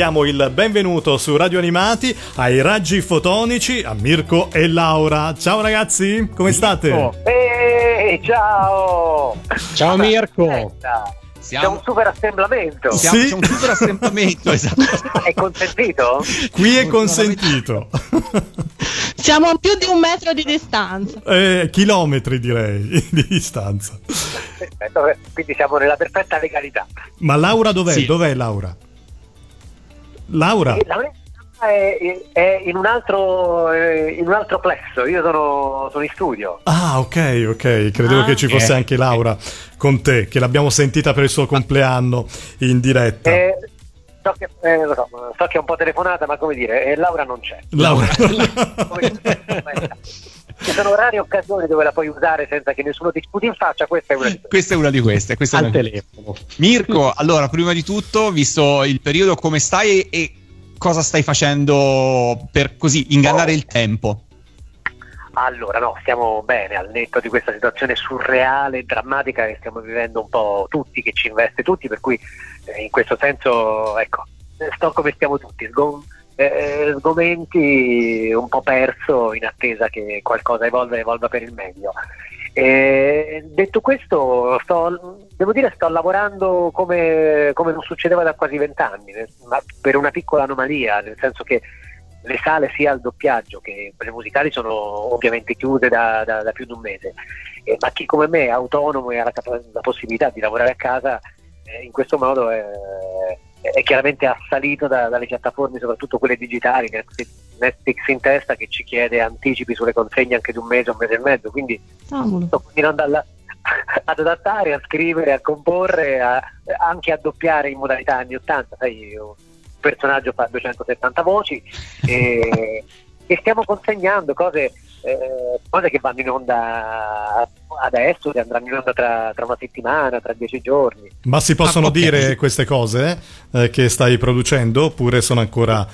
diamo il benvenuto su Radio Animati ai raggi fotonici a Mirko e Laura. Ciao ragazzi, come state? Oh. Ehi, ciao! Ciao Mirko! Aspetta. Siamo... C'è un super assemblamento. Siamo, sì. C'è un super assemblamento, esatto. È consentito? Qui è consentito. Siamo a più di un metro di distanza. Eh, chilometri direi di distanza. Perfetto, quindi siamo nella perfetta legalità. Ma Laura dov'è? Sì. Dov'è Laura? Laura? Eh, Laura è, è in, un altro, eh, in un altro plesso, io sono, sono, in studio. Ah, ok, ok, credevo ah, che ci fosse anche Laura con te, che l'abbiamo sentita per il suo compleanno in diretta. Eh, so, che, eh, so, so che, è un po' telefonata, ma come dire, eh, Laura non c'è. Laura. Ci sono rare occasioni dove la puoi usare senza che nessuno ti sputi in faccia. Questa è una di queste. Questa è una di queste. Questa Al telefono. Mirko, allora, prima di tutto, visto il periodo, come stai e cosa stai facendo per così ingannare oh. il tempo? Allora, no, stiamo bene al netto di questa situazione surreale, e drammatica che stiamo vivendo un po' tutti, che ci investe tutti, per cui eh, in questo senso, ecco, sto come stiamo tutti, sgom- eh, sgomenti, un po' perso in attesa che qualcosa evolva e evolva per il meglio. E detto questo, sto, devo dire sto lavorando come, come non succedeva da quasi vent'anni, ma per una piccola anomalia, nel senso che le sale sia al doppiaggio che le musicali sono ovviamente chiuse da, da, da più di un mese, eh, ma chi come me è autonomo e ha la, la possibilità di lavorare a casa, eh, in questo modo è, è chiaramente assalito da, dalle piattaforme, soprattutto quelle digitali, Netflix in testa che ci chiede anticipi sulle consegne anche di un mese, un mese e mezzo, quindi sto continuando alla, ad adattare, a scrivere, a comporre, a, anche a doppiare in modalità anni 80, sai, un personaggio fa 270 voci e, e stiamo consegnando cose eh, cose che vanno in onda adesso, che andranno in onda tra, tra una settimana, tra dieci giorni. Ma si possono ah, okay. dire queste cose eh, che stai producendo oppure sono ancora...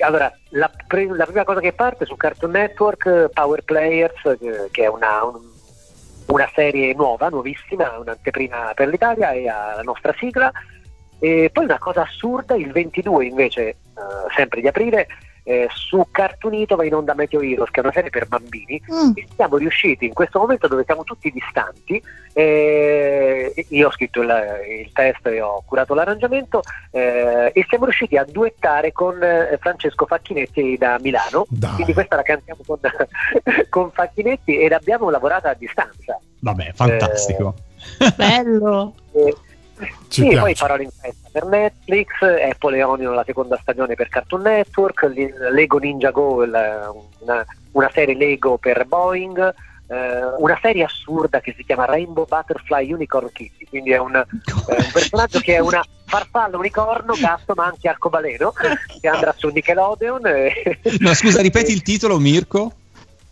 Allora, la, pre- la, prima cosa che parte su Cartoon Network, Power Players, che, che è una, un, una, serie nuova, nuovissima, un'anteprima per l'Italia e ha la nostra sigla. E poi una cosa assurda, il 22 invece, uh, sempre di aprile, eh, su Cartoonito va in onda Meteo Heroes, che è una serie per bambini, mm. e siamo riusciti in questo momento dove siamo tutti distanti, eh, io ho scritto il, il, test e ho curato l'arrangiamento, eh, e siamo riusciti a duettare con eh, Francesco Facchinetti da Milano, Dai. quindi questa la cantiamo con, con Facchinetti ed abbiamo lavorato a distanza. Vabbè, fantastico. Bello! Ci sì, piace. poi parole in festa per Netflix, Apple e Onion la seconda stagione per Cartoon Network, Lego Ninja Go, una, una serie Lego per Boeing, eh, una serie assurda che si chiama Rainbow Butterfly Unicorn Kitty, quindi è un, eh, un personaggio che è una farfalla unicorno, gatto ma anche arcobaleno, che andrà su Nickelodeon. E... No, scusa, ripeti il titolo Mirko?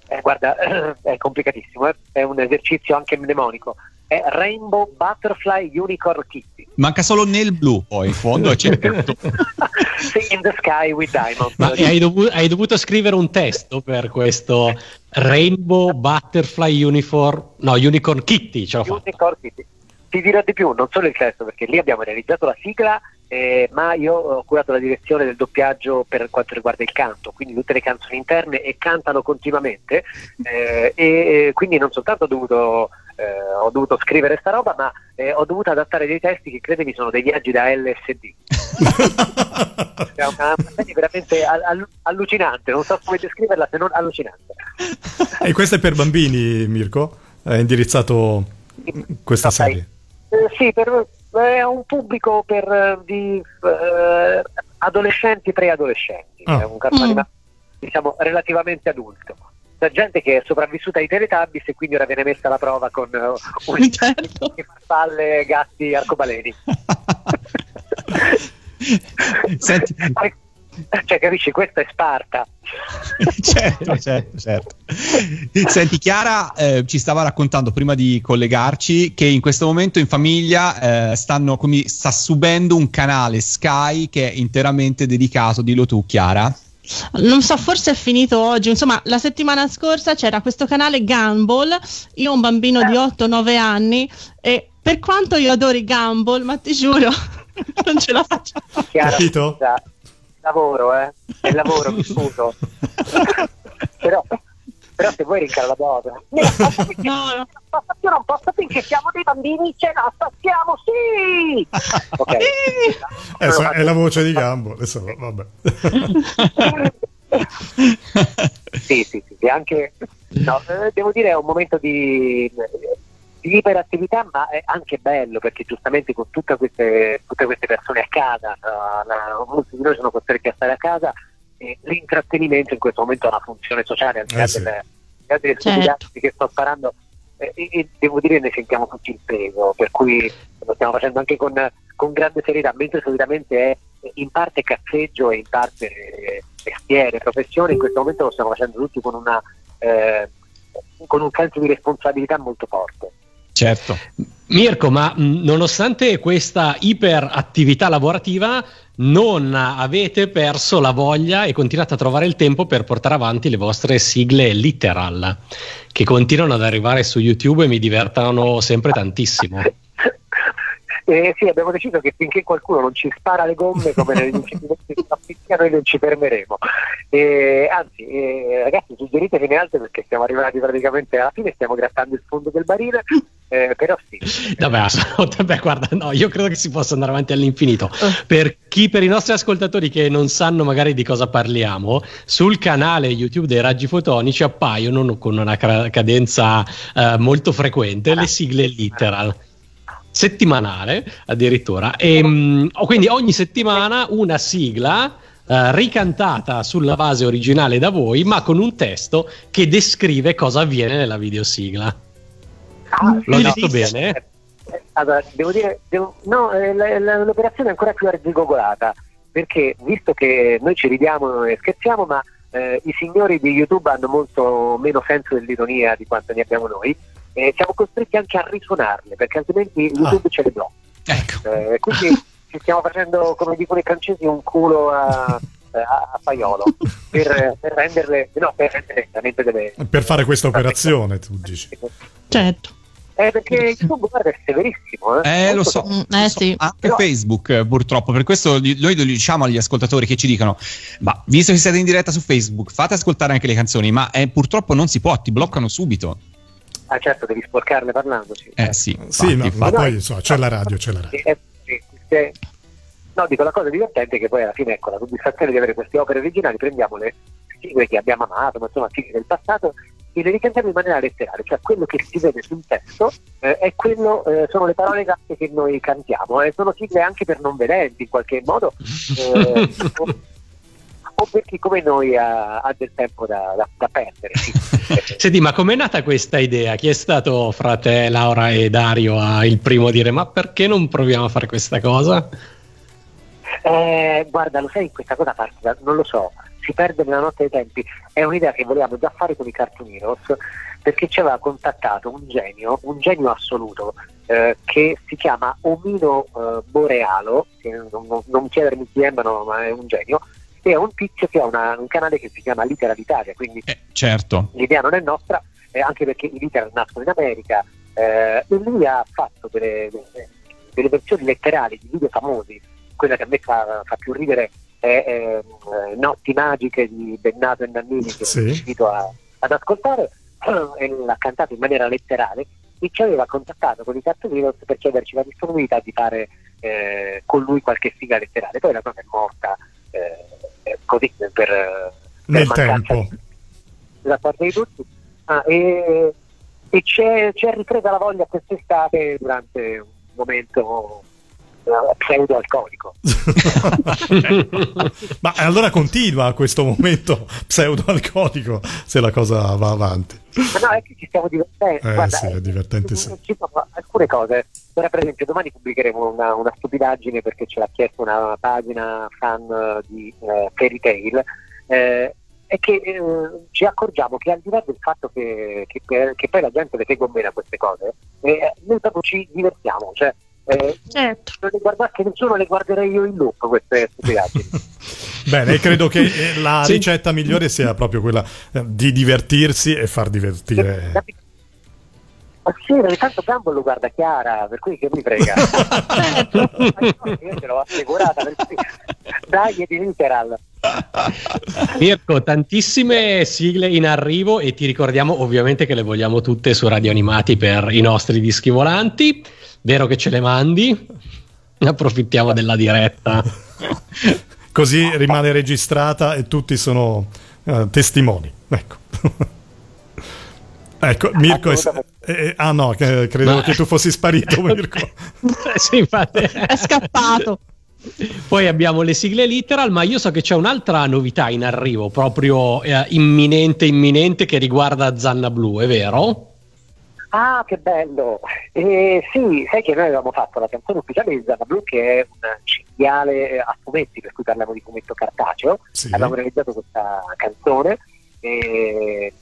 Eh, guarda, è complicatissimo, eh? è un esercizio anche mnemonico è Rainbow Butterfly Unicorn Kitty. Manca solo nel blu poi in fondo c'è tutto. sì, in the sky with diamonds. Ma hai, dovuto, hai, dovuto scrivere un testo per questo Rainbow Butterfly Uniform, no, Unicorn Kitty, ce l'ho Unicorn Kitty. Ti dirò di più, non solo il testo, perché lì abbiamo realizzato la sigla eh, ma io ho curato la direzione del doppiaggio per quanto riguarda il canto, quindi tutte le canzoni interne e cantano continuamente eh, e quindi non soltanto ho dovuto eh, ho dovuto scrivere sta roba, ma eh, ho dovuto adattare dei testi che credemi sono dei viaggi da LSD. è una, serie veramente all- allucinante, non so come descriverla se non allucinante. e questo è per bambini, Mirko? È indirizzato questa no, serie? Eh, sì, per, è un pubblico per, eh, di eh, adolescenti, preadolescenti, oh. è un cartone mm. diciamo relativamente adulto c'è gente che è sopravvissuta ai Teletubbies e quindi ora viene messa alla prova con uh, un certo. farfalle, gatti, arcobaleni. Senti. Cioè, capisci, questa è Sparta. certo, certo, certo. Senti, Chiara eh, ci stava raccontando prima di collegarci che in questo momento in famiglia eh, stanno, come, sta subendo un canale Sky che è interamente dedicato, dillo tu, Chiara non so, forse è finito oggi. Insomma, la settimana scorsa c'era questo canale Gumball. Io ho un bambino di 8-9 anni e per quanto io adori Gumball, ma ti giuro, non ce la faccio. Chiara, Capito? lavoro, eh? È lavoro, mi scuso. però, però se vuoi rincara la dose. No, no. Io non posso finché siamo dei bambini, ce la spazziamo, sì! Ok. Eh, so- è la voce di Gambo. Adesso, vabbè. sì, sì, sì, sì, anche no, eh, devo dire è un momento di, di iperattività, ma è anche bello perché giustamente con tutte queste, tutte queste persone a casa, eh, la- molti di noi sono costretti a stare a casa, l'intrattenimento in questo momento ha una funzione sociale, al di là Eh sì. delle, delle Certo. che sto sparando. eh, e, e devo dire ne sentiamo tutti il peso, per cui lo stiamo facendo anche con, con grande serietà, mentre solitamente è in parte cazzeggio e in parte eh, mestiere, professione, in questo momento lo stiamo facendo tutti con una eh, con un senso di responsabilità molto forte. Certo. Mirko, ma nonostante questa iperattività lavorativa, non avete perso la voglia e continuate a trovare il tempo per portare avanti le vostre sigle literal, che continuano ad arrivare su YouTube e mi divertono sempre tantissimo. Eh, sì, abbiamo deciso che finché qualcuno non ci spara le gomme come negli incidenti di Appicchia noi non ci fermeremo. Eh, anzi, eh, ragazzi, suggeritevene altre perché siamo arrivati praticamente alla fine, stiamo grattando il fondo del barile, eh, però sì. Vabbè, beh, guarda, no, io credo che si possa andare avanti all'infinito. Per chi, per i nostri ascoltatori che non sanno magari di cosa parliamo, sul canale YouTube dei Raggi Fotonici appaiono con una ca- cadenza eh, molto frequente le sigle literal. Settimanale addirittura, e mh, oh, quindi ogni settimana una sigla eh, ricantata sulla base originale da voi, ma con un testo che descrive cosa avviene nella videosigla. Ah, L'ho detto bene? eh, Allora, devo dire, devo- no, eh, l'operazione è ancora più arzigogolata, perché visto che noi ci ridiamo e scherziamo, ma eh, i signori di YouTube hanno molto meno senso dell'ironia di quanto ne abbiamo noi, e siamo costretti anche a risuonarle, perché altrimenti YouTube ce le blocca. Ecco. Eh, quindi ci stiamo facendo, come dicono i francesi, un culo a, a, a paiolo per, per renderle, no, per rendere veramente delle... Per fare questa operazione, tu dici. Certo. Eh, perché YouTube guarda, è severissimo. Eh, Eh, lo so, Mm, lo eh, so. sì. anche Però- Facebook eh, purtroppo, per questo noi lo diciamo agli ascoltatori che ci dicono, ma visto che siete in diretta su Facebook, fate ascoltare anche le canzoni, ma eh, purtroppo non si può, ti bloccano subito. Ah certo, devi sporcarle parlando, sì. Eh sì, Sì, infatti, ma, ma infatti. poi insomma, c'è la radio, c'è la radio. Eh, sì, sì. No, dico la cosa divertente è che poi alla fine ecco la soddisfazione di avere queste opere originali, prendiamo le sigle che abbiamo amato, ma insomma sigle del passato e le ricantiamo in maniera letterale, cioè quello che si vede sul testo eh, quello, eh, sono le parole esatte che noi cantiamo, e sono sigle anche per non vedenti in qualche modo, eh, o, o per chi come noi ha, ha del tempo da, da- da perdere. Senti, ma com'è nata questa idea? Chi è stato fra te, Laura e Dario a il primo a dire ma perché non proviamo a fare questa cosa? Eh, guarda, lo sai, questa cosa parte da, non lo so, si perde nella notte dei tempi. È un'idea che volevamo già fare con i Cartoon Heroes perché ci aveva contattato un genio, un genio assoluto, eh, che si chiama Omino eh, Borealo, non, non- non chiedermi chi è, ma, no, ma è un genio, e è un tizio che ha una- un canale che si chiama Litera d'Italia, quindi Eh, certo. l'idea non è nostra, eh, anche perché i literal nascono in America, eh, e lui ha fatto delle, delle- delle versioni letterali di video famosi, quella che a me fa, fa più ridere è ehm, eh, Notti magiche di Bennato e Nannini che Sì. vi invito a- ad ascoltare, e l'ha cantato in maniera letterale e ci aveva contattato con i Cartoon Heroes per chiederci la disponibilità di fare eh, con lui qualche sigla letterale, poi la cosa è morta eh, eh, così per, per Nel mancanza tempo. di- da parte di tutti Ah, e, e c'è, c'è ripresa la voglia quest'estate durante un momento eh, pseudo alcolico Ma allora continua questo momento pseudo-alcolico se la cosa va avanti. ma no è che ci stiamo divertendo Eh, Guarda, sì, è divertente, sì. ci sono alcune cose ora per esempio domani pubblicheremo una, una stupidaggine perché ce l'ha chiesto una pagina fan eh, di eh, Fairy Tail eh, è che eh, ci accorgiamo che al di là del fatto che, che- che poi la gente le segue bene a queste cose eh, noi proprio ci divertiamo cioè eh, Certo. non le guardasse nessuno, le guarderei io in loop queste stupidaggini. Bene, credo che eh, la Sì. ricetta migliore sia proprio quella eh, di divertirsi e far divertire. Ma sì, ogni tanto Gambo lo guarda Chiara, per cui che mi frega. Io ce l'ho assicurata, per cui dai di Literal. Mirko, tantissime sigle in arrivo e ti ricordiamo ovviamente che le vogliamo tutte su Radio Animati per i nostri dischi volanti. Vero che ce le mandi? Approfittiamo della diretta. Così rimane registrata e tutti sono uh, testimoni. Ecco. ecco, Mirko è... Eh, ah no, credevo Ma... che tu fossi sparito, Mirko. sì, infatti. È scappato. Poi abbiamo le sigle literal, ma io so che c'è un'altra novità in arrivo, proprio eh, imminente, imminente, che riguarda Zanna Blu, è vero? Ah, che bello! Eh, sì, sai che noi avevamo fatto la canzone ufficiale di Zanna Blu, che è un cinghiale a fumetti, per cui parliamo di fumetto cartaceo. Sì. Abbiamo realizzato questa canzone e,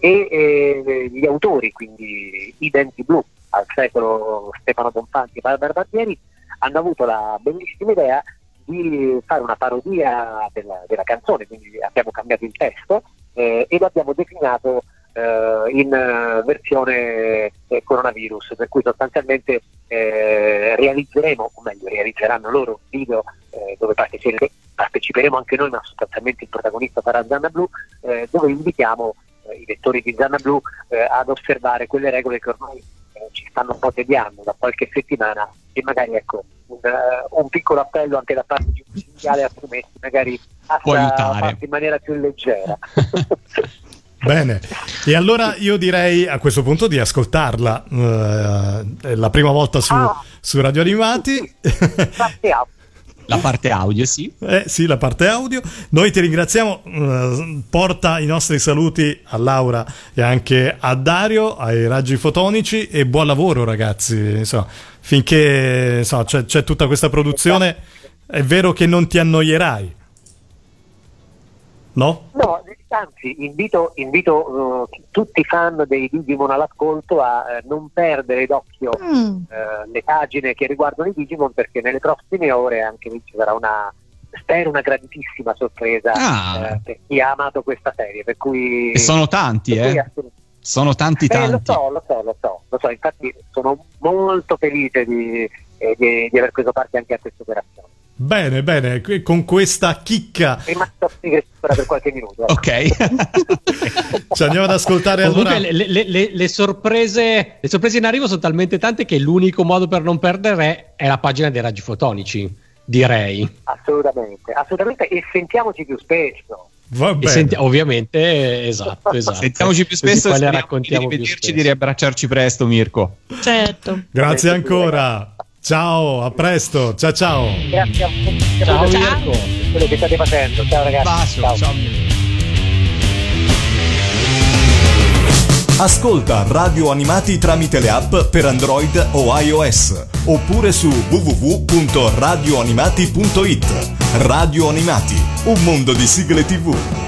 e, e, gli autori, quindi i Denti Blu, al secolo Stefano Bonfanti e Barbara Barbieri, hanno avuto la bellissima idea di fare una parodia della, della canzone, quindi abbiamo cambiato il testo eh, e lo abbiamo declinato eh, in uh, versione eh, coronavirus, per cui sostanzialmente eh, realizzeremo, o meglio realizzeranno loro un video eh, dove parteciperemo, parteciperemo, anche noi, ma sostanzialmente il protagonista sarà Zanna Blu, eh, dove invitiamo i lettori di Zanna Blu ad osservare quelle regole che ormai ci stanno un po' tediando da qualche settimana e magari ecco un, uh, un piccolo appello anche da parte di un sindicale a promessi magari a farlo in maniera più leggera. Bene, e allora io direi a questo punto di ascoltarla uh, la prima volta su, ah. su Radio Animati. La parte audio, sì. Eh, sì, la parte audio. Noi ti ringraziamo. Uh, porta i nostri saluti a Laura e anche a Dario, ai raggi fotonici e buon lavoro, ragazzi. So, finché so, c'è, c'è tutta questa produzione, è vero che non ti annoierai. No? No, anzi invito, invito uh, tutti i fan dei Digimon all'ascolto a uh, non perdere d'occhio mm. uh, le pagine che riguardano i Digimon perché nelle prossime ore anche lì ci sarà una spero una grandissima sorpresa ah. per chi ha amato questa serie per cui e sono tanti eh sono tanti eh, tanti lo so lo so lo so lo so infatti sono molto felice di, eh, di, di aver preso parte anche a questa operazione Bene, bene, con questa chicca. Rimasto per qualche minuto. Eh. Ok. Ci andiamo ad ascoltare Comunque, allora. Le, le, le, le, sorprese, le sorprese in arrivo sono talmente tante che l'unico modo per non perdere è la pagina dei raggi fotonici, direi. Assolutamente, assolutamente. E sentiamoci più spesso. Senti- ovviamente, esatto, esatto. Sentiamoci più spesso e raccontiamo di rivederci, di riabbracciarci presto, Mirko. Certo. Grazie ancora. Ciao, a presto. Ciao ciao. Grazie a tutti. Ciao, ciao. Mirko. Quello che state facendo. Ciao ragazzi. Bacio, ciao. ciao. Ascolta Radio Animati tramite le app per Android o iOS oppure su www.radioanimati.it. Radio Animati, un mondo di sigle TV.